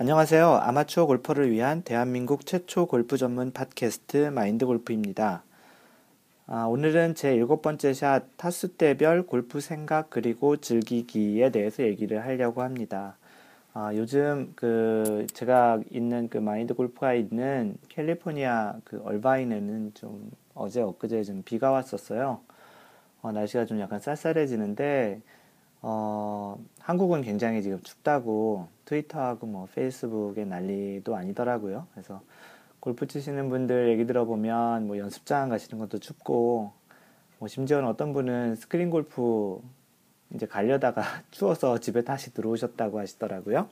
안녕하세요. 아마추어 골퍼를 위한 대한민국 최초 골프 전문 팟캐스트 마인드 골프입니다. 아, 오늘은 제 일곱 번째 샷 타수 대별 골프 생각 그리고 즐기기에 대해서 얘기를 하려고 합니다. 아, 요즘 그 제가 있는 그 마인드 골프가 있는 캘리포니아 그 얼바인에는 좀 어제 엊그제 좀 비가 왔었어요. 어, 날씨가 좀 약간 쌀쌀해지는데 어, 한국은 굉장히 지금 춥다고 트위터하고 뭐 페이스북에 난리도 아니더라고요. 그래서 골프 치시는 분들 얘기 들어보면 뭐 연습장 가시는 것도 춥고 뭐 심지어는 어떤 분은 스크린 골프 이제 가려다가 추워서 집에 다시 들어오셨다고 하시더라고요.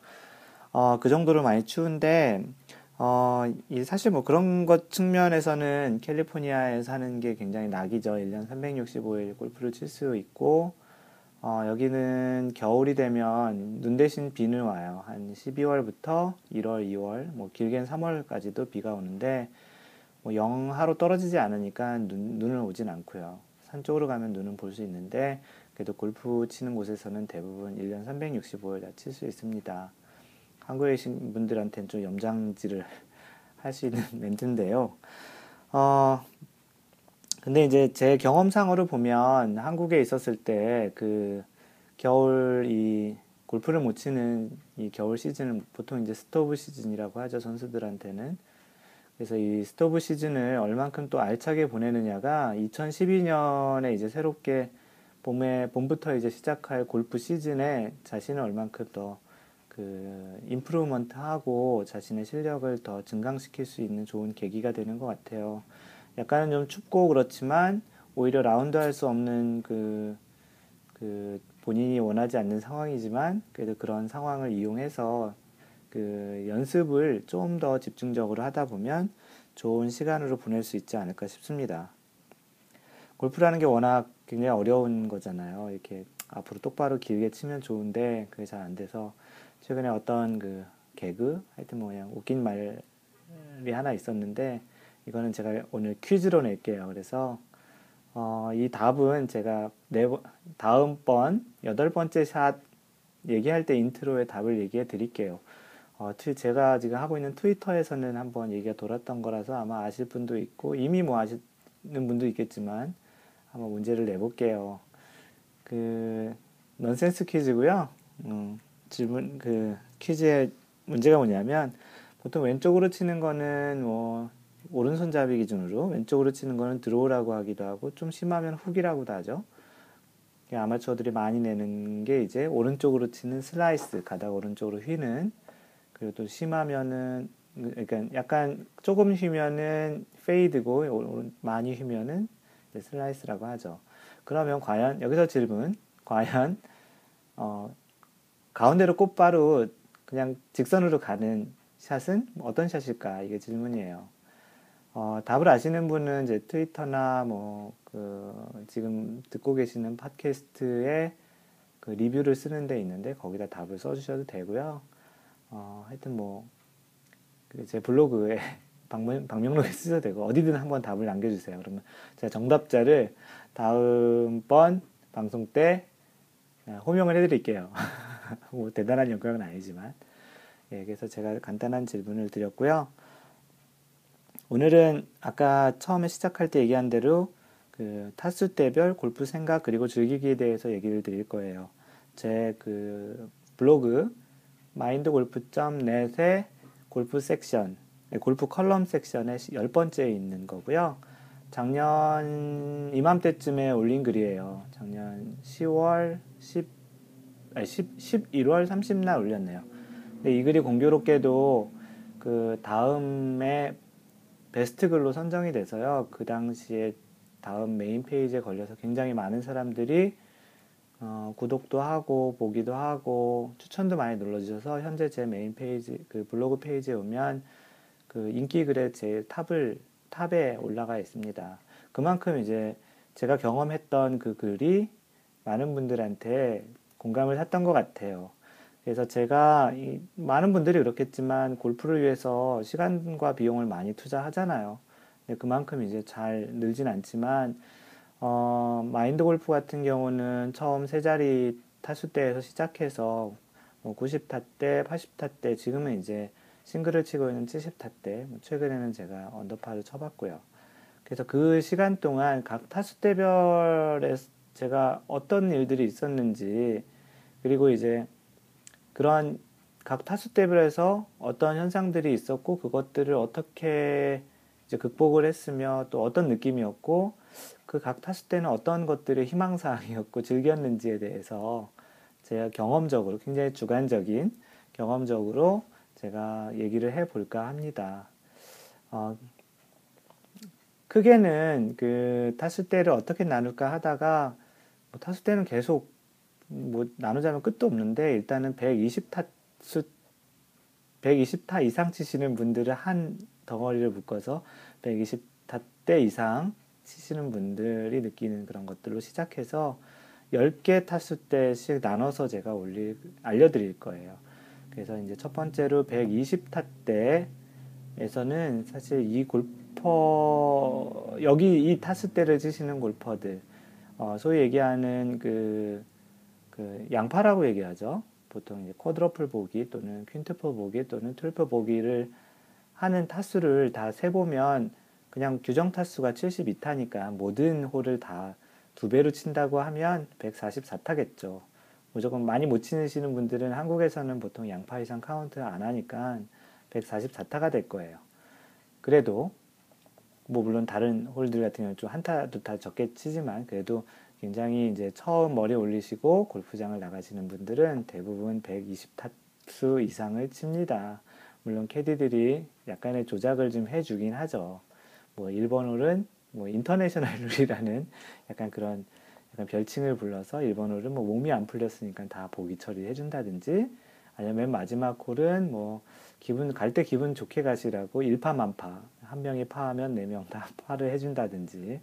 어, 그 정도로 많이 추운데 어, 이 사실 뭐 그런 것 측면에서는 캘리포니아에 사는 게 굉장히 낙이죠. 1년 365일 골프를 칠 수 있고 어, 여기는 겨울이 되면 눈 대신 비는 와요. 한 12월부터 1월, 2월, 뭐 길게는 3월까지도 비가 오는데 뭐 영하로 떨어지지 않으니까 눈, 눈은 오진 않고요. 산 쪽으로 가면 눈은 볼 수 있는데 그래도 골프 치는 곳에서는 대부분 1년 365일 다 칠 수 있습니다. 한국에 계신 분들한테는 좀 염장질을 할 수 있는 멘트인데요. 어, 근데 이제 제 경험상으로 보면 한국에 있었을 때 그 겨울 이 골프를 못 치는 이 겨울 시즌은 보통 이제 스토브 시즌이라고 하죠 선수들한테는 그래서 이 스토브 시즌을 얼만큼 또 알차게 보내느냐가 2012년에 이제 새롭게 봄에 봄부터 이제 시작할 골프 시즌에 자신을 얼만큼 더 그 improvement 하고 자신의 실력을 더 증강시킬 수 있는 좋은 계기가 되는 것 같아요. 약간은 좀 춥고 그렇지만 오히려 라운드 할 수 없는 그, 그 본인이 원하지 않는 상황이지만 그래도 그런 상황을 이용해서 그 연습을 좀 더 집중적으로 하다 보면 좋은 시간으로 보낼 수 있지 않을까 싶습니다. 골프라는 게 워낙 굉장히 어려운 거잖아요. 이렇게 앞으로 똑바로 길게 치면 좋은데 그게 잘 안 돼서 최근에 어떤 그 개그 하여튼 뭐 그냥 웃긴 말이 하나 있었는데 이거는 제가 오늘 퀴즈로 낼게요. 그래서 어, 이 답은 제가 네, 다음번 여덟 번째 샷 얘기할 때 인트로에 답을 얘기해 드릴게요. 어, 제가 지금 하고 있는 트위터에서는 한번 얘기가 돌았던 거라서 아마 아실 분도 있고 이미 뭐 아시는 분도 있겠지만 한번 문제를 내볼게요. 그 넌센스 퀴즈고요. 음, 질문 그 퀴즈의 문제가 뭐냐면 보통 왼쪽으로 치는 거는 뭐 오른손잡이 기준으로 왼쪽으로 치는 거는 드로우라고 하기도 하고 좀 심하면 훅이라고도 하죠. 아마추어들이 많이 내는 게 이제 오른쪽으로 치는 슬라이스 가다가 오른쪽으로 휘는 그리고 또 심하면은 그러니까 약간 조금 휘면은 페이드고 많이 휘면은 슬라이스라고 하죠. 그러면 과연 여기서 질문 과연 어, 가운데로 꽃바로 그냥 직선으로 가는 샷은 어떤 샷일까 이게 질문이에요. 어, 답을 아시는 분은 이제 트위터나 뭐, 그, 지금 듣고 계시는 팟캐스트에 그 리뷰를 쓰는 데 있는데 거기다 답을 써주셔도 되고요. 어, 하여튼 뭐, 그제 블로그에 방문, 방명록에 쓰셔도 되고 어디든 한번 답을 남겨주세요. 그러면 제가 정답자를 다음번 방송 때 아, 호명을 해드릴게요. 뭐 대단한 영광은 아니지만. 예, 그래서 제가 간단한 질문을 드렸고요. 오늘은 아까 처음에 시작할 때 얘기한 대로 그 타수 대별 골프 생각 그리고 즐기기에 대해서 얘기를 드릴 거예요. 제 그 블로그 마인드골프.net의 골프 섹션, 네, 골프 컬럼 섹션에 열 번째에 있는 거고요. 작년 이맘때쯤에 올린 글이에요. 작년 10월 10, 아니 10, 11월 30날 올렸네요. 근데 이 글이 공교롭게도 그 다음에 베스트 글로 선정이 돼서요. 그 당시에 다음 메인 페이지에 걸려서 굉장히 많은 사람들이 어, 구독도 하고 보기도 하고 추천도 많이 눌러주셔서 현재 제 메인 페이지 그 블로그 페이지에 오면 그 인기 글의 제일 탑을 탑에 올라가 있습니다. 그만큼 이제 제가 경험했던 그 글이 많은 분들한테 공감을 샀던 것 같아요. 그래서 제가 많은 분들이 그렇겠지만 골프를 위해서 시간과 비용을 많이 투자하잖아요. 그만큼 이제 잘 늘진 않지만 어, 마인드 골프 같은 경우는 처음 세 자리 타수대에서 시작해서 뭐 90타 때, 80타 때, 지금은 이제 싱글을 치고 있는 70타 때, 뭐 최근에는 제가 언더파를 쳐봤고요. 그래서 그 시간 동안 각 타수 대별에 제가 어떤 일들이 있었는지, 그리고 이제 그러한 각 타수 대별에서 어떤 현상들이 있었고, 그것들을 어떻게 이제 극복을 했으며, 또 어떤 느낌이었고, 그 각 타수대는 어떤 것들이 희망사항이었고, 즐겼는지에 대해서 제가 경험적으로, 굉장히 주관적인 경험적으로 제가 얘기를 해 볼까 합니다. 어, 크게는 그 타수대를 어떻게 나눌까 하다가 뭐 타수대는 계속 뭐 나누자면 끝도 없는데 일단은 120타 수 120타 이상 치시는 분들을 한 덩어리를 묶어서 120타 대 이상 치시는 분들이 느끼는 그런 것들로 시작해서 10개 타수대씩 나눠서 제가 올릴 알려드릴 거예요. 그래서 이제 첫 번째로 120타대에서는 사실 이 골퍼 여기 이 타수대를 치시는 골퍼들 어, 소위 얘기하는 그, 그 양파라고 얘기하죠. 보통 이제 quadruple 보기 또는 quintuple 보기 또는 트리플 보기를 하는 타수를 다 세보면 그냥 규정 타수가 72타니까 모든 홀을 다 두 배로 친다고 하면 144타겠죠. 무조건 많이 못 치시는 분들은 한국에서는 보통 양파 이상 카운트 안 하니까 144타가 될 거예요. 그래도 뭐 물론 다른 홀들 같은 경우는 좀 한타 두타 적게 치지만 그래도 굉장히 이제 처음 머리 올리시고 골프장을 나가시는 분들은 대부분 120타수 이상을 칩니다. 물론 캐디들이 약간의 조작을 좀 해주긴 하죠. 뭐 1번 홀은 뭐 international 룰이라는 약간 그런 약간 별칭을 불러서 1번 홀은 뭐 몸이 안 풀렸으니까 다 보기 처리해 준다든지 아니면 맨 마지막 홀은 뭐 기분 갈 때 기분 좋게 가시라고 1파 만파 한 명이 파하면 네명다 파를 해준다든지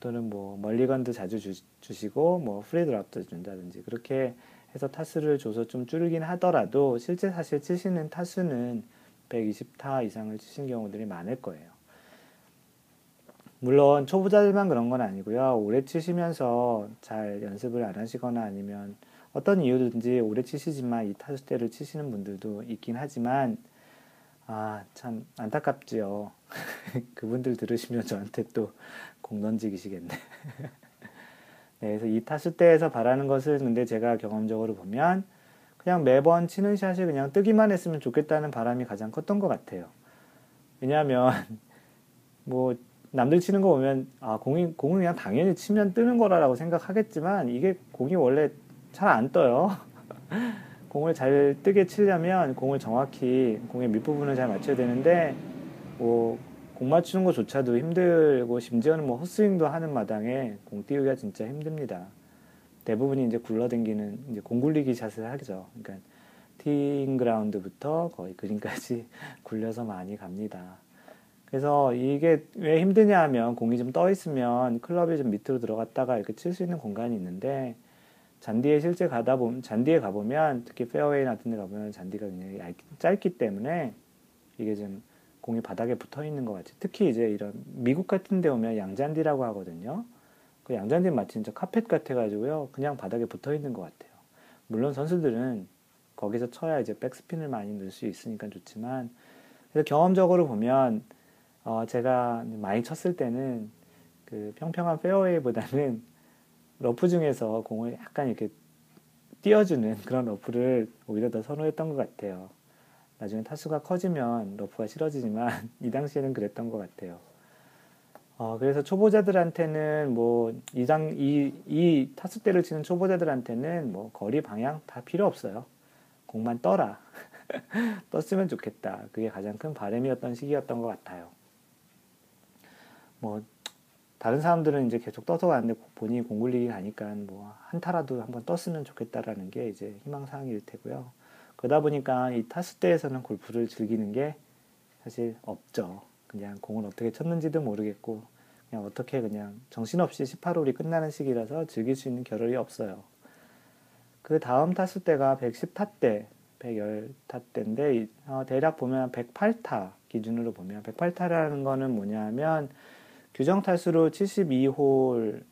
또는 뭐 멀리건도 자주 주, 주시고 뭐 free drop도 준다든지 그렇게 해서 타수를 줘서 좀 줄긴 하더라도 실제 사실 치시는 타수는 120타 이상을 치신 경우들이 많을 거예요. 물론 초보자들만 그런 건 아니고요. 오래 치시면서 잘 연습을 안 하시거나 아니면 어떤 이유든지 오래 치시지만 이 타수대를 치시는 분들도 있긴 하지만 아, 참 안타깝지요. 그분들 들으시면 저한테 또 공 던지기시겠네. 네, 그래서 이 타수대에서 바라는 것을 근데 제가 경험적으로 보면 그냥 매번 치는 샷이 그냥 뜨기만 했으면 좋겠다는 바람이 가장 컸던 것 같아요. 왜냐하면 뭐 남들 치는 거 보면 아 공이 공은 그냥 당연히 치면 뜨는 거라고 생각하겠지만 이게 공이 원래 잘 안 떠요. 공을 잘 뜨게 치려면 공을 정확히 공의 밑부분을 잘 맞춰야 되는데 뭐 공 맞추는 것조차도 힘들고 심지어는 뭐 헛스윙도 하는 마당에 공 띄우기가 진짜 힘듭니다. 대부분이 이제 굴러댕기는 이제 공 굴리기 샷을 하죠. 그러니까 티잉 그라운드부터 거의 그린까지 굴려서 많이 갑니다. 그래서 이게 왜 힘드냐 하면 공이 좀 떠 있으면 클럽이 좀 밑으로 들어갔다가 이렇게 칠 수 있는 공간이 있는데 잔디에 실제 가다 보면 잔디에 가보면 특히 페어웨이 같은 데 가보면 잔디가 굉장히 얇, 짧기 때문에 이게 좀 공이 바닥에 붙어 있는 것 같이 특히 이제 이런 미국 같은 데 오면 양잔디라고 하거든요. 그 양잔디 마치 진짜 카펫 같아 가지고요. 그냥 바닥에 붙어 있는 것 같아요. 물론 선수들은 거기서 쳐야 이제 백스핀을 많이 넣을 수 있으니까 좋지만 그래서 경험적으로 보면 어 제가 많이 쳤을 때는 그 평평한 페어웨이보다는 러프 중에서 공을 약간 이렇게 띄워주는 그런 러프를 오히려 더 선호했던 것 같아요. 나중에 타수가 커지면 러프가 싫어지지만 이 당시에는 그랬던 것 같아요. 어, 그래서 초보자들한테는 뭐 이장 이, 이 타수대를 치는 초보자들한테는 뭐 거리 방향 다 필요 없어요. 공만 떠라. 떴으면 좋겠다. 그게 가장 큰 바람이었던 시기였던 것 같아요. 뭐 다른 사람들은 이제 계속 떠서 가는데 본인이 공굴리기 가니까 뭐 한타라도 한번 떴으면 좋겠다라는 게 이제 희망 사항일 테고요. 그러다 보니까 이 타수대에서는 골프를 즐기는 게 사실 없죠. 그냥 공을 어떻게 쳤는지도 모르겠고 그냥 어떻게 그냥 정신없이 18홀이 끝나는 시기라서 즐길 수 있는 겨를이 없어요. 그 다음 타수대가 110타대, 110타대인데 어, 대략 보면 108타 기준으로 보면 108타라는 거는 뭐냐면 규정 타수로 72홀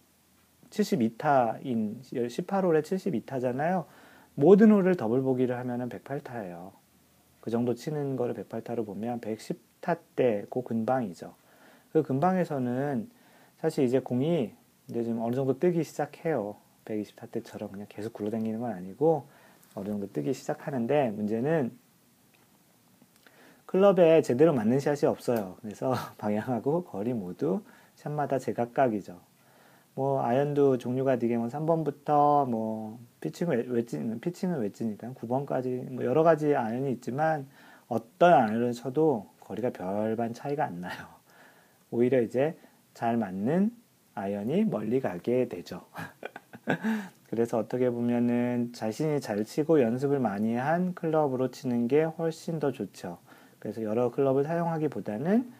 72타인 18홀에 72타잖아요. 모든 홀을 더블 보기를 하면은 108타예요. 그 정도 치는 거를 108타로 보면 110타 때그 근방이죠. 그 근방에서는 사실 이제 공이 이제 좀 어느 정도 뜨기 시작해요. 120타 때처럼 그냥 계속 굴러다니는 건 아니고 어느 정도 뜨기 시작하는데 문제는 클럽에 제대로 맞는 샷이 없어요. 그래서 방향하고 거리 모두 샷마다 제각각이죠. 뭐 아연도 종류가 되게 뭐 3번부터 뭐 피칭은 웨지 피칭은 웨지니까 9번까지 뭐 여러 가지 아연이 있지만 어떤 아연을 쳐도 거리가 별반 차이가 안 나요. 오히려 이제 잘 맞는 아연이 멀리 가게 되죠. 그래서 어떻게 보면은 자신이 잘 치고 연습을 많이 한 클럽으로 치는 게 훨씬 더 좋죠. 그래서 여러 클럽을 사용하기보다는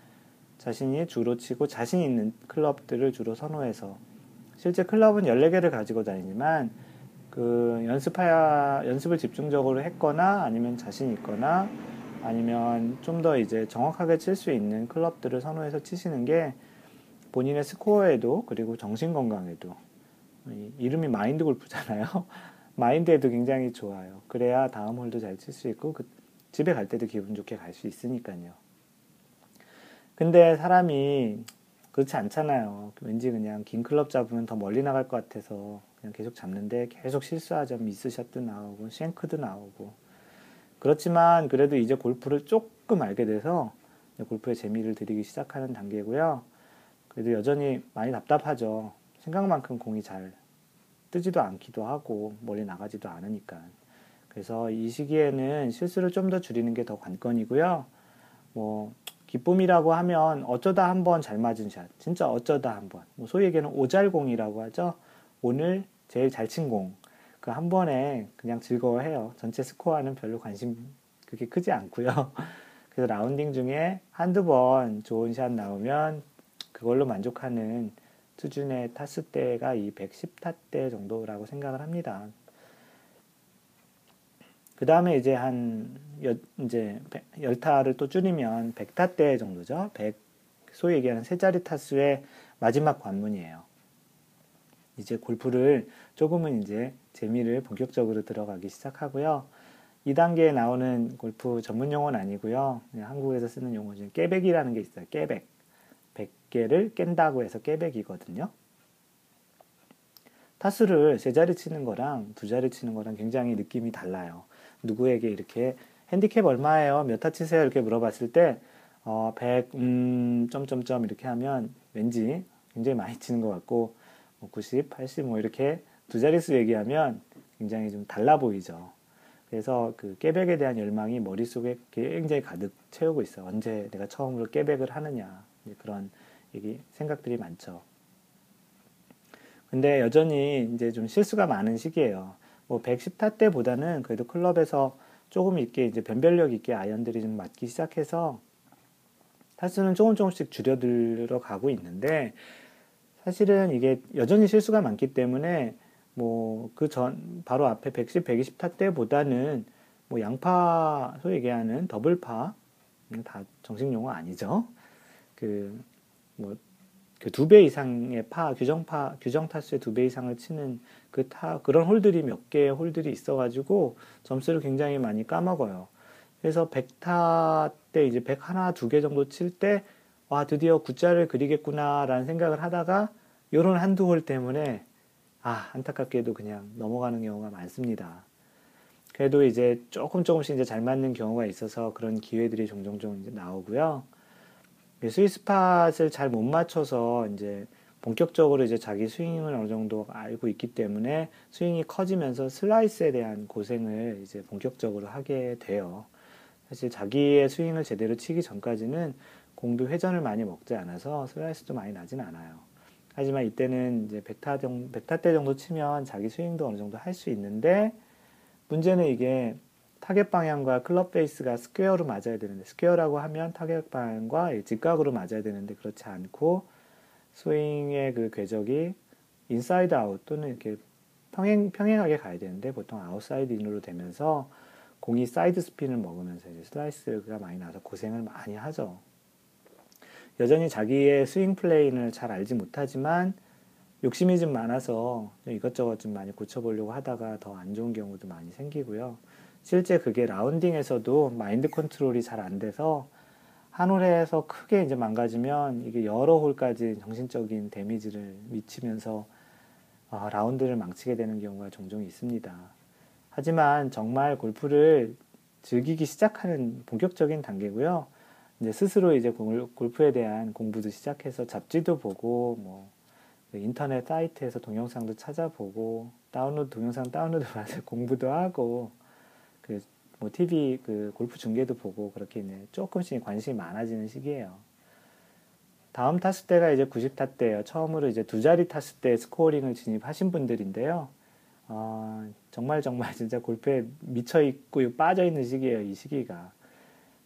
자신이 주로 치고 자신 있는 클럽들을 주로 선호해서 실제 클럽은 14개를 가지고 다니지만 그 연습하야 연습을 집중적으로 했거나 아니면 자신 있거나 아니면 좀 더 이제 정확하게 칠 수 있는 클럽들을 선호해서 치시는 게 본인의 스코어에도 그리고 정신 건강에도 이름이 마인드 골프잖아요. 마인드에도 굉장히 좋아요. 그래야 다음 홀도 잘 칠 수 있고 그 집에 갈 때도 기분 좋게 갈 수 있으니까요. 근데 사람이 그렇지 않잖아요. 왠지 그냥 긴 클럽 잡으면 더 멀리 나갈 것 같아서 그냥 계속 잡는데 계속 실수하자 미스샷도 나오고 쉔크도 나오고 그렇지만 그래도 이제 골프를 조금 알게 돼서 골프에 재미를 들이기 시작하는 단계고요. 그래도 여전히 많이 답답하죠. 생각만큼 공이 잘 뜨지도 않기도 하고 멀리 나가지도 않으니까. 그래서 이 시기에는 실수를 좀 더 줄이는 게 더 관건이고요. 뭐 기쁨이라고 하면 어쩌다 한 번 잘 맞은 샷, 진짜 어쩌다 한 번. 뭐 소위 얘기하는 오잘공이라고 하죠. 오늘 제일 잘 친 공. 그 한 번에 그냥 즐거워해요. 전체 스코어는 별로 관심 그렇게 크지 않고요. 그래서 라운딩 중에 한두 번 좋은 샷 나오면 그걸로 만족하는 수준의 타수 대가 이 110타대 정도라고 생각을 합니다. 그 다음에 이제 한, 여, 이제, 열타를 또 줄이면 100타대 정도죠. 100, 소위 얘기하는 세 자리 타수의 마지막 관문이에요. 이제 골프를 조금은 이제 재미를 본격적으로 들어가기 시작하고요. 2단계에 나오는 골프 전문 용어는 아니고요. 한국에서 쓰는 용어 중에 깨백이라는 게 있어요. 깨백. 100개를 깬다고 해서 깨백이거든요. 타수를 세 자리 치는 거랑 두 자리 치는 거랑 굉장히 느낌이 달라요. 누구에게 이렇게 핸디캡 얼마예요? 몇 타 치세요? 이렇게 물어봤을 때, 어, 100, 음, 점점점 이렇게 하면 왠지 굉장히 많이 치는 것 같고, 뭐 90, 80, 뭐 이렇게 두 자릿수 얘기하면 굉장히 좀 달라 보이죠. 그래서 그 깨백에 대한 열망이 머릿속에 굉장히 가득 채우고 있어. 언제 내가 처음으로 깨백을 하느냐. 그런 얘기, 생각들이 많죠. 근데 여전히 이제 좀 실수가 많은 시기예요. 뭐 110타 때보다는 그래도 클럽에서 조금 있게 이제 변별력 있게 아이언들이 좀 맞기 시작해서 타수는 조금 조금씩 줄여들어 가고 있는데 사실은 이게 여전히 실수가 많기 때문에 뭐 그 전 바로 앞에 110, 120타 때보다는 뭐 양파 소위 얘기하는 더블파 다 정식 용어 아니죠. 그 뭐 그 두 배 이상의 파 규정파 규정 타수의 두 배 이상을 치는 그 타 그런 홀들이 몇 개의 홀들이 있어가지고 점수를 굉장히 많이 까먹어요. 그래서 100타 때 이제 100 하나 두 개 정도 칠 때 와 드디어 구자를 그리겠구나라는 생각을 하다가 요런 한두 홀 때문에 아 안타깝게도 그냥 넘어가는 경우가 많습니다. 그래도 이제 조금 조금씩 이제 잘 맞는 경우가 있어서 그런 기회들이 종종 좀 이제 나오고요. 스위스팟을 잘 못 맞춰서 이제 본격적으로 이제 자기 스윙을 어느 정도 알고 있기 때문에 스윙이 커지면서 슬라이스에 대한 고생을 이제 본격적으로 하게 돼요. 사실 자기의 스윙을 제대로 치기 전까지는 공도 회전을 많이 먹지 않아서 슬라이스도 많이 나진 않아요. 하지만 이때는 이제 백타 정, 백타 때 정도 치면 자기 스윙도 어느 정도 할 수 있는데 문제는 이게 타겟 방향과 클럽 페이스가 square로 맞아야 되는데 square라고 하면 타겟 방향과 직각으로 맞아야 되는데 그렇지 않고 스윙의 그 궤적이 inside out 또는 이렇게 평행 평행하게 가야 되는데 보통 outside in으로 되면서 공이 side spin을 먹으면서 이제 슬라이스가 많이 나서 고생을 많이 하죠. 여전히 자기의 swing plane을 잘 알지 못하지만 욕심이 좀 많아서 좀 이것저것 좀 많이 고쳐보려고 하다가 더 안 좋은 경우도 많이 생기고요. 실제 그게 라운딩에서도 마인드 컨트롤이 잘 안 돼서 한 홀에서 크게 이제 망가지면 이게 여러 홀까지 정신적인 데미지를 미치면서 어, 라운드를 망치게 되는 경우가 종종 있습니다. 하지만 정말 골프를 즐기기 시작하는 본격적인 단계고요. 이제 스스로 이제 골프에 대한 공부도 시작해서 잡지도 보고 뭐 인터넷 사이트에서 동영상도 찾아보고 다운로드 동영상 다운로드 받아서 공부도 하고 그 뭐 TV 그 골프 중계도 보고 그렇게 이제 조금씩 관심이 많아지는 시기예요. 다음 타수대가 이제 90타 때예요. 처음으로 이제 두 자리 타수대 scoring을 진입하신 분들인데요. 어, 정말 정말 진짜 골프에 미쳐 있고 빠져 있는 시기예요. 이 시기가.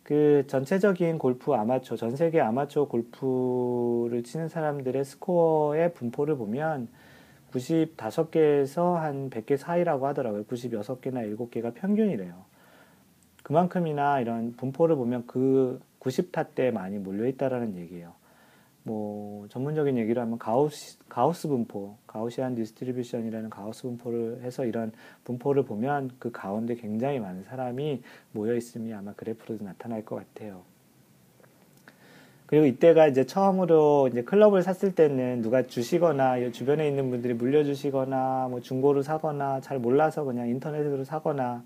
그 전체적인 골프 아마추어, 전 세계 아마추어 골프를 치는 사람들의 스코어의 분포를 보면 95개에서 한 100개 사이라고 하더라고요. 96개나 7개가 평균이래요. 그만큼이나 이런 분포를 보면 그 90타 때 많이 몰려있다라는 얘기예요. 뭐 전문적인 얘기를 하면 가우스, 가우스 분포, Gaussian distribution이라는 가우스 분포를 해서 이런 분포를 보면 그 가운데 굉장히 많은 사람이 모여 있음이 아마 그래프로도 나타날 것 같아요. 그리고 이때가 이제 처음으로 이제 클럽을 샀을 때는 누가 주시거나 주변에 있는 분들이 물려주시거나 뭐 중고로 사거나 잘 몰라서 그냥 인터넷으로 사거나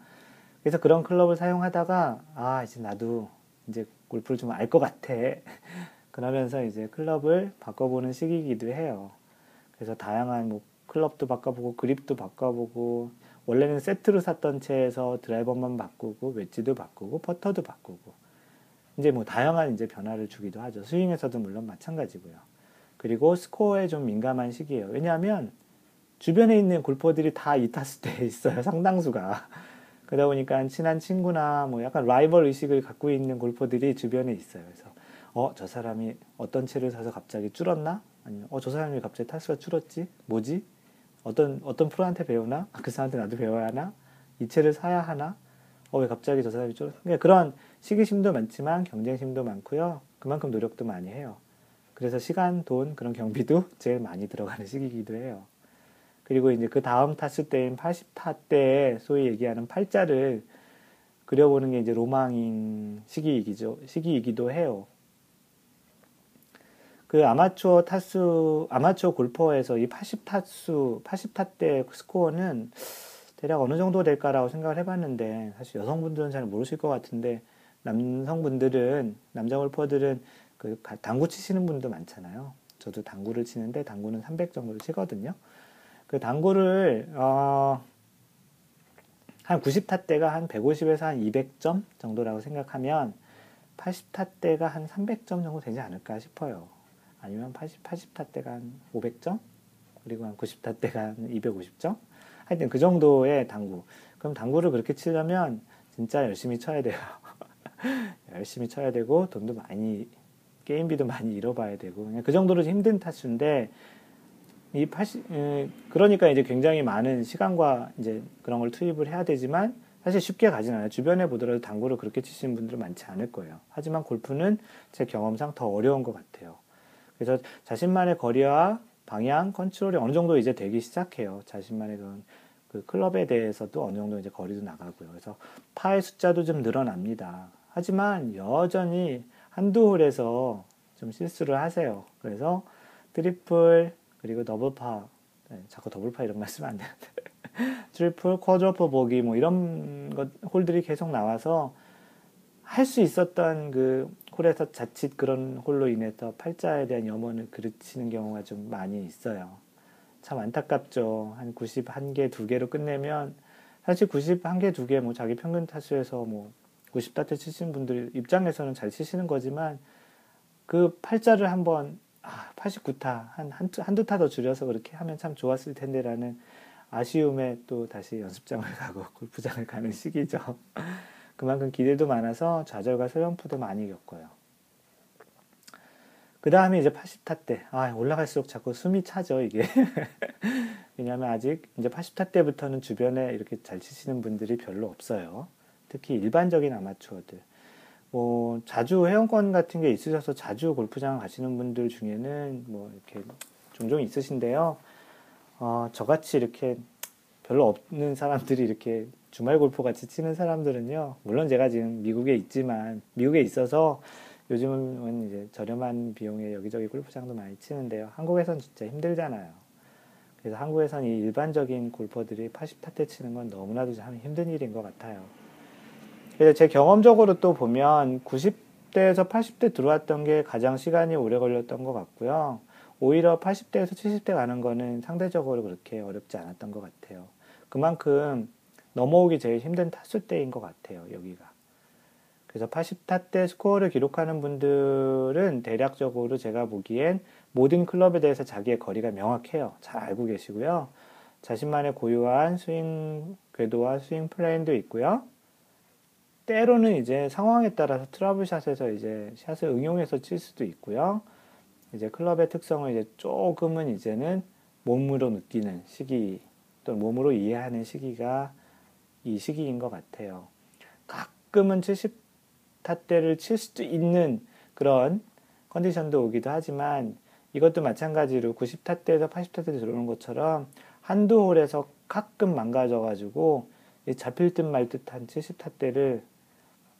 그래서 그런 클럽을 사용하다가 아 이제 나도 이제 골프를 좀 알 것 같아 그러면서 이제 클럽을 바꿔보는 시기이기도 해요. 그래서 다양한 뭐 클럽도 바꿔보고 그립도 바꿔보고 원래는 세트로 샀던 채에서 드라이버만 바꾸고 웨지도 바꾸고 퍼터도 바꾸고 이제 뭐 다양한 이제 변화를 주기도 하죠. 스윙에서도 물론 마찬가지고요. 그리고 스코어에 좀 민감한 시기예요. 왜냐하면 주변에 있는 골퍼들이 다 이타스 때 있어요. 상당수가. 그러다 보니까 친한 친구나 뭐 약간 라이벌 의식을 갖고 있는 골퍼들이 주변에 있어요. 그래서 어, 저 사람이 어떤 채를 사서 갑자기 줄었나? 아니면 어, 저 사람이 갑자기 타수가 줄었지? 뭐지? 어떤 어떤 프로한테 배우나? 아, 그 사람한테 나도 배워야 하나? 이 채를 사야 하나? 어, 왜 갑자기 저 사람이 줄었? 그러니까 그런 시기심도 많지만 경쟁심도 많고요. 그만큼 노력도 많이 해요. 그래서 시간, 돈, 그런 경비도 제일 많이 들어가는 시기이기도 해요. 그리고 이제 그 다음 타수 때인 80타 때 소위 얘기하는 팔자를 그려보는 게 이제 로망인 시기이기죠, 시기이기도 해요. 그 아마추어 타수, 아마추어 골퍼에서 이 80타수, 80타 때 스코어는 대략 어느 정도 될까라고 생각을 해봤는데, 사실 여성분들은 잘 모르실 것 같은데, 남성분들은, 남자 골퍼들은 그 당구 치시는 분도 많잖아요. 저도 당구를 치는데, 당구는 300 정도를 치거든요. 그 당구를, 어, 한 90타 때가 한 150에서 한 200점 정도라고 생각하면, 80타 때가 한 300점 정도 되지 않을까 싶어요. 아니면 80, 80타 때가 한 500점? 그리고 한 90타 때가 한 250점? 하여튼 그 정도의 당구. 그럼 당구를 그렇게 치려면 진짜 열심히 쳐야 돼요. 열심히 쳐야 되고 돈도 많이 게임비도 많이 잃어봐야 되고 그 정도로 힘든 타수인데 이 80, 에, 그러니까 이제 굉장히 많은 시간과 이제 그런 걸 투입을 해야 되지만 사실 쉽게 가진 않아요. 주변에 보더라도 당구를 그렇게 치시는 분들은 많지 않을 거예요. 하지만 골프는 제 경험상 더 어려운 것 같아요. 그래서 자신만의 거리와 방향 컨트롤이 어느 정도 이제 되기 시작해요. 자신만의 그런 그 클럽에 대해서도 어느 정도 이제 거리도 나가고요. 그래서 파의 숫자도 좀 늘어납니다. 하지만 여전히 한두 홀에서 좀 실수를 하세요. 그래서 트리플 그리고 더블파 네, 자꾸 더블파 이런 말씀 안 되는데 트리플 quadruple 보기 뭐 이런 것 홀들이 계속 나와서 할 수 있었던 그 홀에서 자칫 그런 홀로 인해서 팔자에 대한 염원을 그르치는 경우가 좀 많이 있어요. 참 안타깝죠. 한 91개, 2개로 끝내면 사실 91개, 2개 뭐 자기 평균 타수에서 뭐 90타트 치시는 분들 입장에서는 잘 치시는 거지만 그 팔자를 한번 아, 89타 한 한두, 한두 타 더 줄여서 그렇게 하면 참 좋았을 텐데라는 아쉬움에 또 다시 연습장을 가고 골프장을 가는 시기죠. 그만큼 기대도 많아서 좌절과 슬럼프도 많이 겪어요. 그 다음에 이제 80타 때, 아, 올라갈수록 자꾸 숨이 차죠, 이게. 왜냐하면 아직 이제 80타 때부터는 주변에 이렇게 잘 치시는 분들이 별로 없어요. 특히 일반적인 아마추어들. 뭐, 자주 회원권 같은 게 있으셔서 자주 골프장 가시는 분들 중에는 뭐, 이렇게 종종 있으신데요. 어, 저같이 이렇게 별로 없는 사람들이 이렇게 주말 골프 같이 치는 사람들은요, 물론 제가 지금 미국에 있지만, 미국에 있어서 요즘은 이제 저렴한 비용에 여기저기 골프장도 많이 치는데요. 한국에선 진짜 힘들잖아요. 그래서 한국에선 이 일반적인 골퍼들이 80타대 치는 건 너무나도 참 힘든 일인 것 같아요. 그래서 제 경험적으로 또 보면 90대에서 80대 들어왔던 게 가장 시간이 오래 걸렸던 것 같고요. 오히려 80대에서 70대 가는 거는 상대적으로 그렇게 어렵지 않았던 것 같아요. 그만큼 넘어오기 제일 힘든 타수 때인 것 같아요, 여기가. 그래서 80타 때 스코어를 기록하는 분들은 대략적으로 제가 보기엔 모든 클럽에 대해서 자기의 거리가 명확해요. 잘 알고 계시고요. 자신만의 고유한 스윙 궤도와 swing plane도 있고요. 때로는 이제 상황에 따라서 trouble shot에서 이제 샷을 응용해서 칠 수도 있고요. 이제 클럽의 특성을 이제 조금은 이제는 몸으로 느끼는 시기 또 몸으로 이해하는 시기가 이 시기인 것 같아요. 가끔은 70타대를 칠 수도 있는 그런 컨디션도 오기도 하지만 이것도 마찬가지로 90타대에서 80타대 들어오는 것처럼 한두 홀에서 가끔 망가져가지고 잡힐 듯 말 듯한 70타대를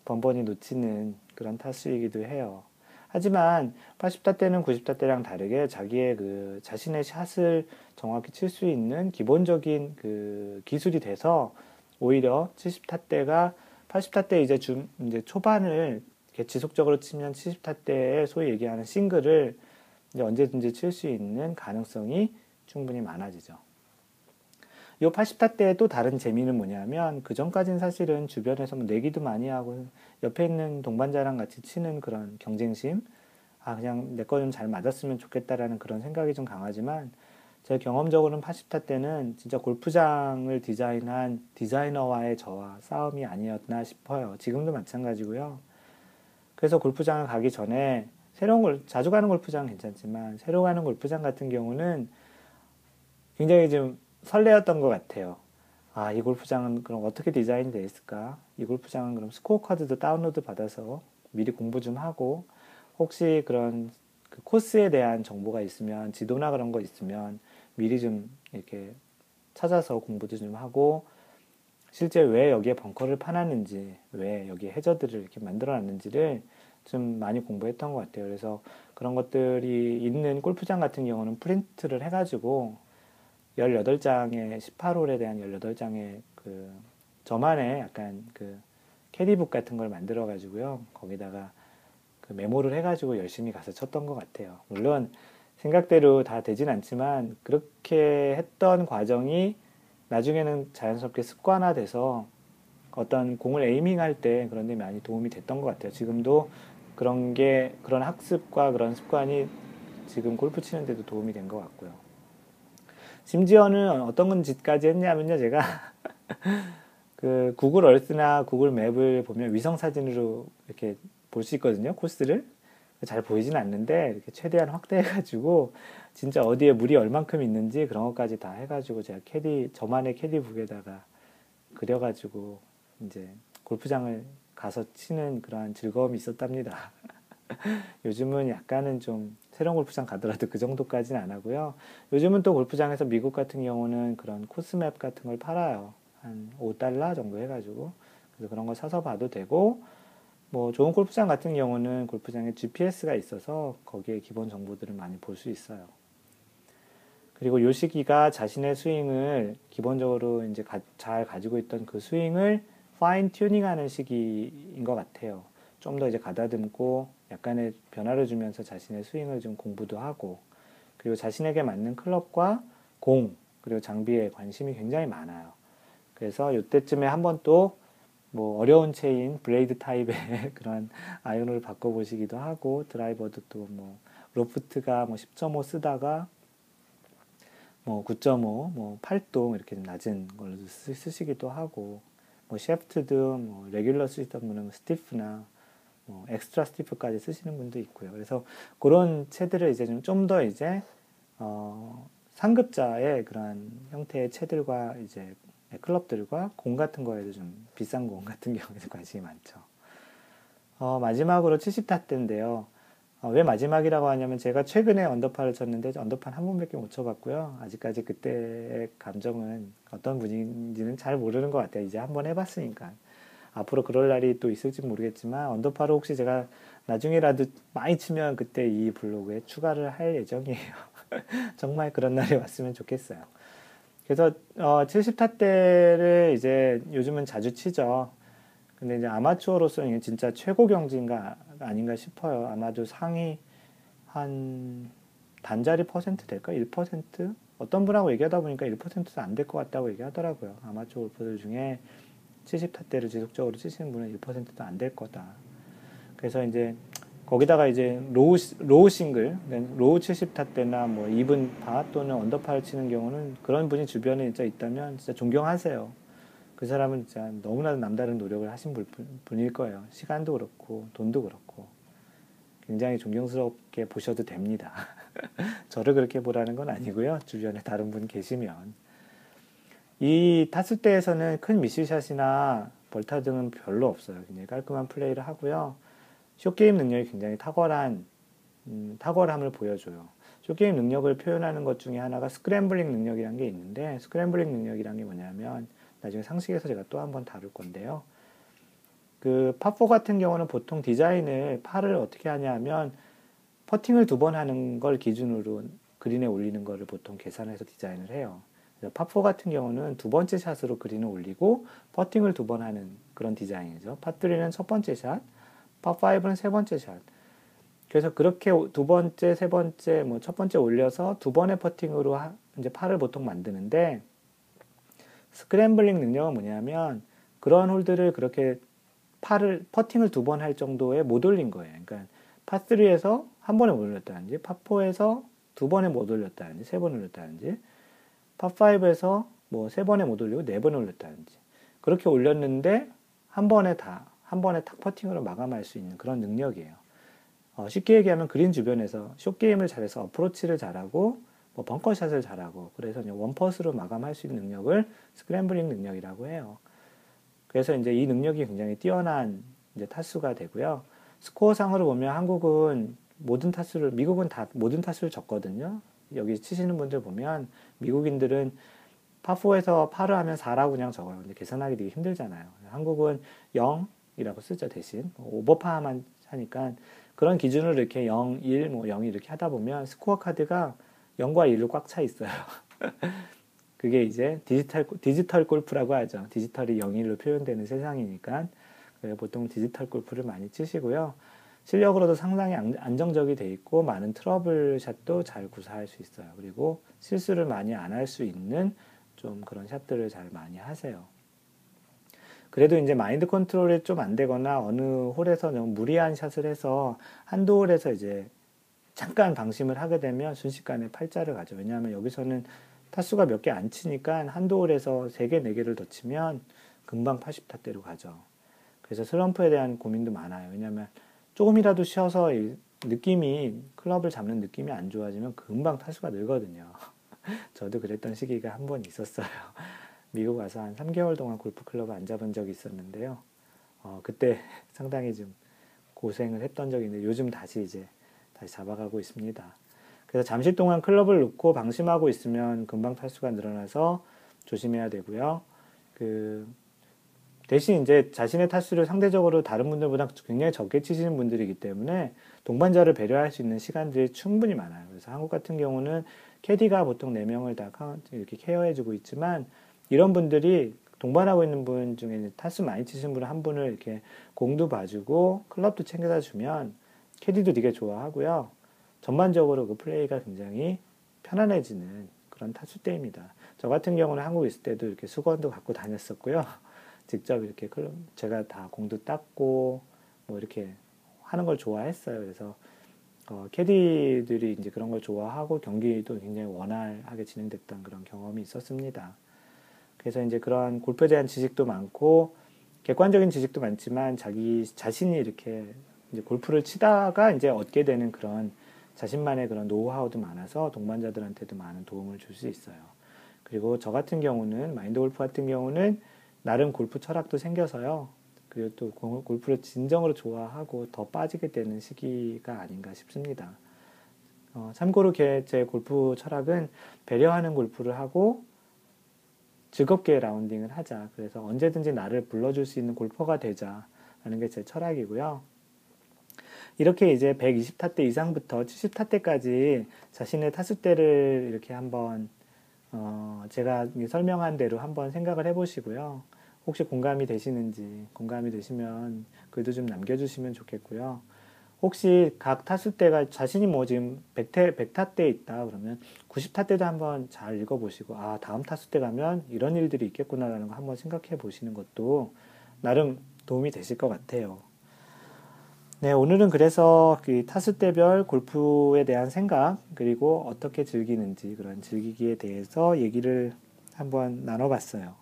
번번이 놓치는 그런 타수이기도 해요. 하지만 80타 때는 90타 때랑 다르게 자기의 그 자신의 샷을 정확히 칠 수 있는 기본적인 그 기술이 돼서 오히려 70타 때가 80타 때 이제 중 이제 초반을 지속적으로 치면 70타 때에 소위 얘기하는 싱글을 이제 언제든지 칠 수 있는 가능성이 충분히 많아지죠. 이 80타 때의 또 다른 재미는 뭐냐면 그 전까지는 사실은 주변에서 뭐 내기도 많이 하고 옆에 있는 동반자랑 같이 치는 그런 경쟁심 아 그냥 내 거 좀 잘 맞았으면 좋겠다라는 그런 생각이 좀 강하지만 제 경험적으로는 80타 때는 진짜 골프장을 디자인한 디자이너와의 저와 싸움이 아니었나 싶어요. 지금도 마찬가지고요. 그래서 골프장을 가기 전에 새로운 걸 자주 가는 골프장 괜찮지만 새로 가는 골프장 같은 경우는 굉장히 좀 설레었던 것 같아요. 아, 이 골프장은 그럼 어떻게 디자인이 되어 있을까? 이 골프장은 그럼 스코어 카드도 다운로드 받아서 미리 공부 좀 하고 혹시 그런 그 코스에 대한 정보가 있으면 지도나 그런 거 있으면 미리 좀 이렇게 찾아서 공부도 좀 하고 실제 왜 여기에 벙커를 파놨는지 왜 여기에 해저들을 이렇게 만들어 놨는지를 좀 많이 공부했던 것 같아요. 그래서 그런 것들이 있는 골프장 같은 경우는 프린트를 해가지고 18장의 18홀에 대한 18장의 그 저만의 약간 그 캐디북 같은 걸 만들어 가지고요. 거기다가 그 메모를 해 가지고 열심히 가서 쳤던 것 같아요. 물론 생각대로 다 되진 않지만 그렇게 했던 과정이 나중에는 자연스럽게 습관화돼서 어떤 공을 에이밍할 때 그런 데 많이 도움이 됐던 것 같아요. 지금도 그런 게 그런 학습과 그런 습관이 지금 골프 치는데도 도움이 된 것 같고요. 심지어는 어떤 짓까지 했냐면요, 제가 그 구글 얼스나 구글 맵을 보면 위성 사진으로 이렇게 볼 수 있거든요, 코스를. 잘 보이진 않는데 이렇게 최대한 확대해가지고 진짜 어디에 물이 얼만큼 있는지 그런 것까지 다 해가지고 제가 캐디 저만의 캐디북에다가 그려가지고 이제 골프장을 가서 치는 그러한 즐거움이 있었답니다. 요즘은 약간은 좀 새로운 골프장 가더라도 그 정도까지는 안 하고요. 요즘은 또 골프장에서 미국 같은 경우는 그런 코스맵 같은 걸 팔아요. 한 5달러 정도 해가지고. 그래서 그런 거 사서 봐도 되고, 뭐 좋은 골프장 같은 경우는 골프장에 GPS가 있어서 거기에 기본 정보들을 많이 볼 수 있어요. 그리고 요 시기가 자신의 스윙을 기본적으로 이제 가, 잘 가지고 있던 그 스윙을 파인 튜닝하는 시기인 것 같아요. 좀 더 이제 가다듬고 약간의 변화를 주면서 자신의 스윙을 좀 공부도 하고 그리고 자신에게 맞는 클럽과 공 그리고 장비에 관심이 굉장히 많아요. 그래서 이때쯤에 한번 또 뭐 어려운 채인 blade 타입의 그런 아이언을 바꿔보시기도 하고 드라이버도 또 뭐 loft가 뭐 10.5 쓰다가 뭐 9.5, 뭐 8도 이렇게 좀 낮은 걸로 쓰 시기도 하고 뭐 shaft도 뭐 regular 쓰시던 분은 stiff나 뭐 extra stiff까지 쓰시는 분도 있고요. 그래서 그런 채들을 이제 좀 더 이제 어 상급자의 그런 형태의 채들과 이제 클럽들과 공 같은 거에도 좀 비싼 공 같은 경우에 관심이 많죠. 어, 마지막으로 70타 때인데요. 어, 왜 마지막이라고 하냐면 제가 최근에 언더파를 쳤는데 언더파 한 번밖에 못 쳐봤고요. 아직까지 그때의 감정은 어떤 기분인지는 잘 모르는 것 같아요. 이제 한 번 해봤으니까. 앞으로 그럴 날이 또 있을지 모르겠지만 언더파를 혹시 제가 나중에라도 많이 치면 그때 이 블로그에 추가를 할 예정이에요. 정말 그런 날이 왔으면 좋겠어요. 그래서 어, 70타대를 이제 요즘은 자주 치죠. 근데 이제 아마추어로서는 진짜 최고 경지인가 아닌가 싶어요. 아마도 상위 한 단자리 퍼센트 될까? 1%? 어떤 분하고 얘기하다 보니까 1%도 안 될 것 같다고 얘기하더라고요. 아마추어 골퍼들 중에 70타대를 지속적으로 치시는 분은 1%도 안 될 거다. 그래서 이제 거기다가 이제 low, low single, low 70타 때나 뭐 이븐 파 또는 언더파를 치는 경우는 그런 분이 주변에 진짜 있다면 진짜 존경하세요. 그 사람은 진짜 너무나도 남다른 노력을 하신 분일 거예요. 시간도 그렇고, 돈도 그렇고. 굉장히 존경스럽게 보셔도 됩니다. 저를 그렇게 보라는 건 아니고요. 주변에 다른 분 계시면. 이 타수 때에서는 큰 miss shot이나 벌타 등은 별로 없어요. 굉장히 깔끔한 플레이를 하고요. short game 능력이 굉장히 탁월한 음, 탁월함을 보여줘요. short game 능력을 표현하는 것 중에 하나가 scrambling 능력이라는 게 있는데 scrambling 능력이라는 게 뭐냐면 나중에 상식에서 제가 또 한 번 다룰 건데요. 그 파4 같은 경우는 보통 디자인을 파를 어떻게 하냐 하면 퍼팅을 두 번 하는 걸 기준으로 그린에 올리는 거를 보통 계산해서 디자인을 해요. 파4 같은 경우는 두 번째 샷으로 그린을 올리고 퍼팅을 두 번 하는 그런 디자인이죠. 파3는 첫 번째 샷, 파5는 세 번째 샷. 그래서 그렇게 두 번째, 세 번째, 뭐 첫 번째 올려서 두 번의 퍼팅으로 하, 이제 파를 보통 만드는데 scrambling 능력은 뭐냐면 그러한 홀들을 그렇게 파를 퍼팅을 두 번 할 정도에 못 올린 거예요. 그러니까 파3에서 한 번에 못 올렸다든지 파4에서 두 번에 못 올렸다든지 세 번 올렸다든지 파5에서 뭐 세 번에 못 올리고 네 번에 올렸다든지 그렇게 올렸는데 한 번에 다 한 번에 탁 퍼팅으로 마감할 수 있는 그런 능력이에요. 어, 쉽게 얘기하면 그린 주변에서 short game을 잘해서 어프로치를 잘하고 뭐 벙커샷을 잘하고 그래서 one putt으로 마감할 수 있는 능력을 scrambling 능력이라고 해요. 그래서 이제 이 능력이 굉장히 뛰어난 이제 타수가 되고요. 스코어상으로 보면 한국은 모든 타수를 미국은 다 모든 타수를 적거든요. 여기 치시는 분들 보면 미국인들은 파4에서 파를 하면 4라고 그냥 적어요. 근데 계산하기 되게 힘들잖아요. 한국은 0이라고 쓰죠, 대신. 오버파만 하니까 그런 기준으로 이렇게 0, 1, 뭐 0 이렇게 하다 보면 스코어 카드가 0과 1로 꽉 차 있어요. 그게 이제 디지털, 디지털 골프라고 하죠. 디지털이 0, 1로 표현되는 세상이니까. 보통 디지털 골프를 많이 치시고요. 실력으로도 상당히 안정적이 돼 있고 많은 트러블 샷도 잘 구사할 수 있어요. 그리고 실수를 많이 안 할 수 있는 좀 그런 샷들을 잘 많이 하세요. 그래도 이제 마인드 컨트롤이 좀 안 되거나 어느 홀에서 너무 무리한 샷을 해서 한두 홀에서 이제 잠깐 방심을 하게 되면 순식간에 팔자를 가죠. 왜냐하면 여기서는 타수가 몇 개 안 치니까 한두 홀에서 3개, 4개를 더 치면 금방 80타대로 가죠. 그래서 슬럼프에 대한 고민도 많아요. 왜냐하면 조금이라도 쉬어서 느낌이 클럽을 잡는 느낌이 안 좋아지면 금방 타수가 늘거든요. 저도 그랬던 시기가 한 번 있었어요. 미국 와서 한 3개월 동안 골프 클럽을 안 잡은 적이 있었는데요. 어, 그때 상당히 좀 고생을 했던 적이 있는데 요즘 다시 이제 다시 잡아가고 있습니다. 그래서 잠시 동안 클럽을 놓고 방심하고 있으면 금방 탈수가 늘어나서 조심해야 되고요. 그 대신 이제 자신의 타수를 상대적으로 다른 분들보다 굉장히 적게 치시는 분들이기 때문에 동반자를 배려할 수 있는 시간들이 충분히 많아요. 그래서 한국 같은 경우는 캐디가 보통 4명을 다 이렇게 케어해주고 있지만 이런 분들이 동반하고 있는 분 중에 타수 많이 치시는 분한 분을 이렇게 공도 봐주고 클럽도 챙겨다 주면 캐디도 되게 좋아하고요. 전반적으로 그 플레이가 굉장히 편안해지는 그런 타수 때입니다. 저 같은 경우는 한국에 있을 때도 이렇게 수건도 갖고 다녔었고요. 직접 이렇게 제가 다 공도 닦고 뭐 이렇게 하는 걸 좋아했어요. 그래서 어, 캐디들이 이제 그런 걸 좋아하고 경기도 굉장히 원활하게 진행됐던 그런 경험이 있었습니다. 그래서 이제 그런 골프에 대한 지식도 많고 객관적인 지식도 많지만 자기 자신이 이렇게 이제 골프를 치다가 이제 얻게 되는 그런 자신만의 그런 노하우도 많아서 동반자들한테도 많은 도움을 줄 수 있어요. 그리고 저 같은 경우는 마인드 골프 같은 경우는 나름 골프 철학도 생겨서요. 그리고 또 골프를 진정으로 좋아하고 더 빠지게 되는 시기가 아닌가 싶습니다. 어, 참고로 제 골프 철학은 배려하는 골프를 하고 즐겁게 라운딩을 하자. 그래서 언제든지 나를 불러줄 수 있는 골퍼가 되자 라는 게 제 철학이고요. 이렇게 이제 120타 대 이상부터 70타 대까지 자신의 타수대를 이렇게 한번 어 제가 설명한 대로 한번 생각을 해보시고요. 혹시 공감이 되시는지 공감이 되시면 글도 좀 남겨주시면 좋겠고요. 혹시 각 타수대가 자신이 뭐 지금 100태, 100타대 있다 그러면 90타대도 한번 잘 읽어보시고 아 다음 타수대 가면 이런 일들이 있겠구나라는 거 한번 생각해 보시는 것도 나름 도움이 되실 것 같아요. 네, 오늘은 그래서 그 타수대별 골프에 대한 생각 그리고 어떻게 즐기는지 그런 즐기기에 대해서 얘기를 한번 나눠봤어요.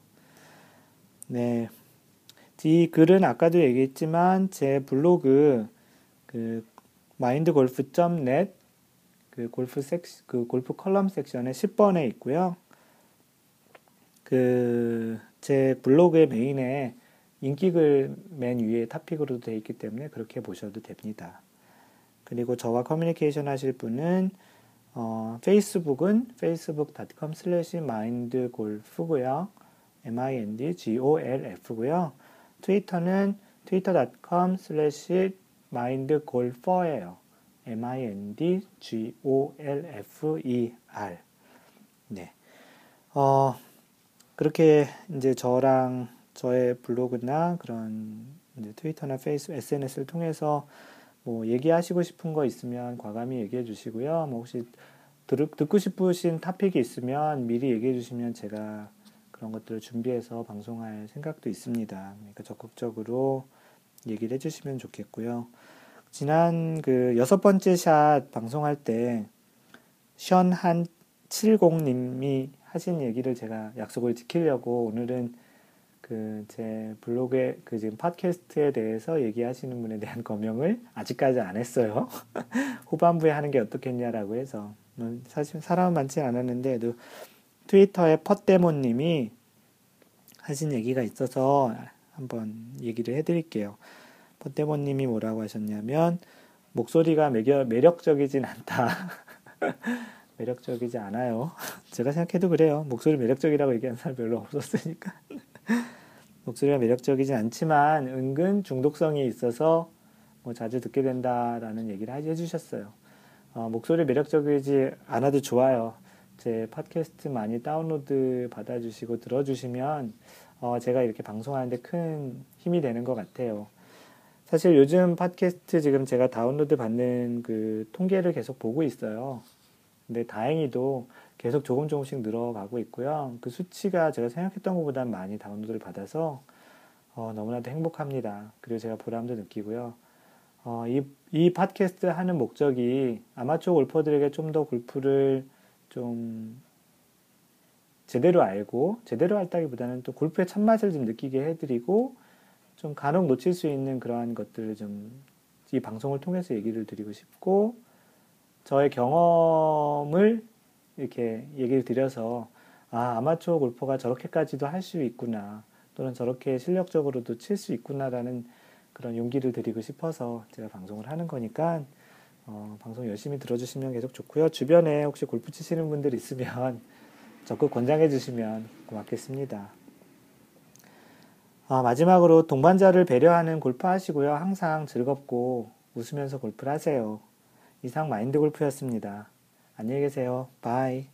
네, 이 글은 아까도 얘기했지만 제 블로그 그 mindgolf.net 그 골프 섹, 그 골프 컬럼 섹션에 10번에 있고요. 그 제 블로그의 메인에 인기글 맨 위에 타픽으로 되어 있기 때문에 그렇게 보셔도 됩니다. 그리고 저와 커뮤니케이션 하실 분은 어, 페이스북은 facebook.com slash mindgolf고요. mindgolf고요. 트위터는 twitter.com slash mindgolfer예요. m-i-n-d-g-o-l-f-e-r. 네. 어, 그렇게 이제 저랑 저의 블로그나 그런 트위터나 페이스 SNS를 통해서 뭐 얘기하시고 싶은 거 있으면 과감히 얘기해 주시고요. 뭐 혹시 들, 듣고 싶으신 topic이 있으면 미리 얘기해 주시면 제가 그런 것들을 준비해서 방송할 생각도 있습니다. 그러니까 적극적으로 얘기를 해주시면 좋겠고요. 지난 그 여섯 번째 샷 방송할 때 션한 70님이 하신 얘기를 제가 약속을 지키려고 오늘은 그 제 블로그에 그 지금 팟캐스트에 대해서 얘기하시는 분에 대한 거명을 아직까지 안 했어요. 후반부에 하는 게 어떻겠냐라고 해서 뭐 사실 사람은 많지 않았는데 트위터에 퍼데모님이 하신 얘기가 있어서 한번 얘기를 해드릴게요. 펀데모님이 뭐라고 하셨냐면 목소리가 매력적이진 않다. 매력적이지 않아요. 제가 생각해도 그래요. 목소리 매력적이라고 얘기하는 사람 별로 없었으니까. 목소리가 매력적이진 않지만 은근 중독성이 있어서 뭐 자주 듣게 된다라는 얘기를 해주셨어요. 어, 목소리 매력적이지 않아도 좋아요. 제 팟캐스트 많이 다운로드 받아주시고 들어주시면 어, 제가 이렇게 방송하는데 큰 힘이 되는 것 같아요. 사실 요즘 팟캐스트 지금 제가 다운로드 받는 그 통계를 계속 보고 있어요. 근데 다행히도 계속 조금 조금씩 늘어가고 있고요. 그 수치가 제가 생각했던 것보다 많이 다운로드를 받아서 어, 너무나도 행복합니다. 그리고 제가 보람도 느끼고요. 어, 이, 이 팟캐스트 하는 목적이 아마추어 골퍼들에게 좀 더 골프를 좀 제대로 알고 제대로 알다기보다는 또 골프의 참맛을 좀 느끼게 해드리고 좀 간혹 놓칠 수 있는 그러한 것들을 좀 이 방송을 통해서 얘기를 드리고 싶고 저의 경험을 이렇게 얘기를 드려서 아 아마추어 골퍼가 저렇게까지도 할 수 있구나 또는 저렇게 실력적으로도 칠 수 있구나라는 그런 용기를 드리고 싶어서 제가 방송을 하는 거니까 어, 방송 열심히 들어주시면 계속 좋고요 주변에 혹시 골프 치시는 분들 있으면 적극 권장해 주시면 고맙겠습니다. 아, 마지막으로 동반자를 배려하는 골프 하시고요. 항상 즐겁고 웃으면서 골프를 하세요. 이상 마인드 골프였습니다. 안녕히 계세요. bye.